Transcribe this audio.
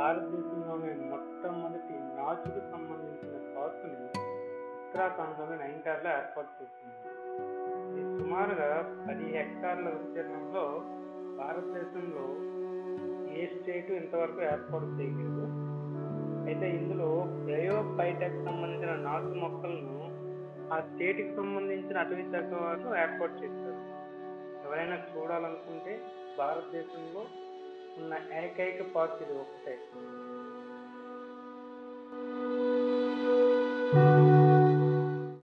భారతదేశంలోనే మొట్టమొదటి నాచుకు సంబంధించిన పార్కుని ఉత్తరాఖండ్లోని నైన్టార్లో ఏర్పాటు చేసింది ఇది సుమారుగా పది హెక్టార్ల విస్తీర్ణంలో భారతదేశంలో ఏ స్టేటు ఇంతవరకు ఏర్పాటు చేయలేదు. అయితే ఇందులో బయోబైటెక్ సంబంధించిన నాటు మొక్కలను ఆ స్టేట్కి సంబంధించిన అటవీ శాఖ వారు ఏర్పాటు చేశారు. ఎవరైనా చూడాలనుకుంటే భారతదేశంలో ಏಕೈಕ ಪಾತ್ರಿ ಹೋಗ್ತಾ ಇತ್ತು